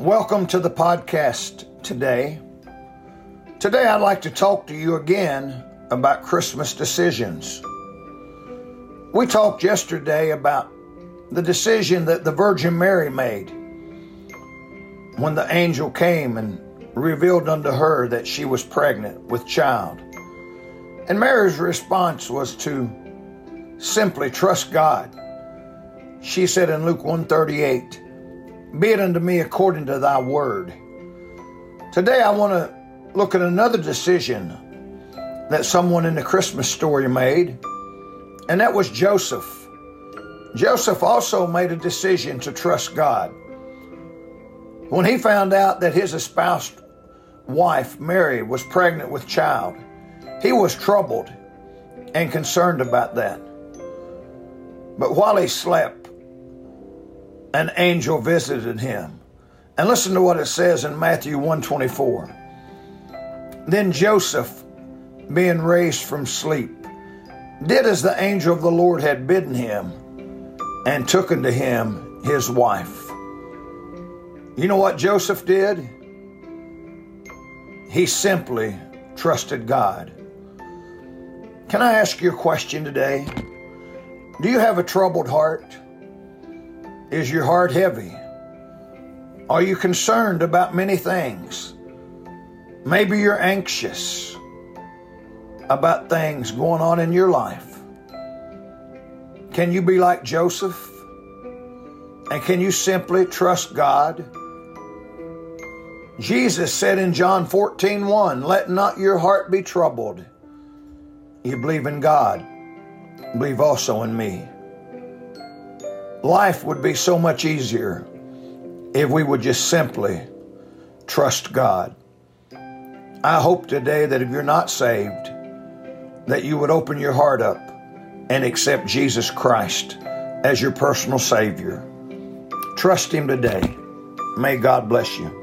Welcome to the podcast today. Today, I'd like to talk to you again about Christmas decisions. We talked yesterday about the decision that the Virgin Mary made when the angel came and revealed unto her that she was pregnant with child. And Mary's response was to simply trust God. She said in Luke 138, be it unto me according to thy word. Today I want to look at another decision that someone in the Christmas story made, and that was Joseph. Joseph also made a decision to trust God. When he found out that his espoused wife, Mary, was pregnant with child, he was troubled and concerned about that. But while he slept, an angel visited him. And listen to what it says in Matthew 124. Then Joseph, being raised from sleep, did as the angel of the Lord had bidden him, and took unto him his wife. You know what Joseph did? He simply trusted God. Can I ask you a question today? Do you have a troubled heart? Is your heart heavy? Are you concerned about many things? Maybe you're anxious about things going on in your life. Can you be like Joseph? And can you simply trust God? Jesus said in John 14, 1, Let not your heart be troubled. You believe in God, believe also in me. Life would be so much easier if we would just simply trust God. I hope today that if you're not saved, that you would open your heart up and accept Jesus Christ as your personal Savior. Trust Him today. May God bless you.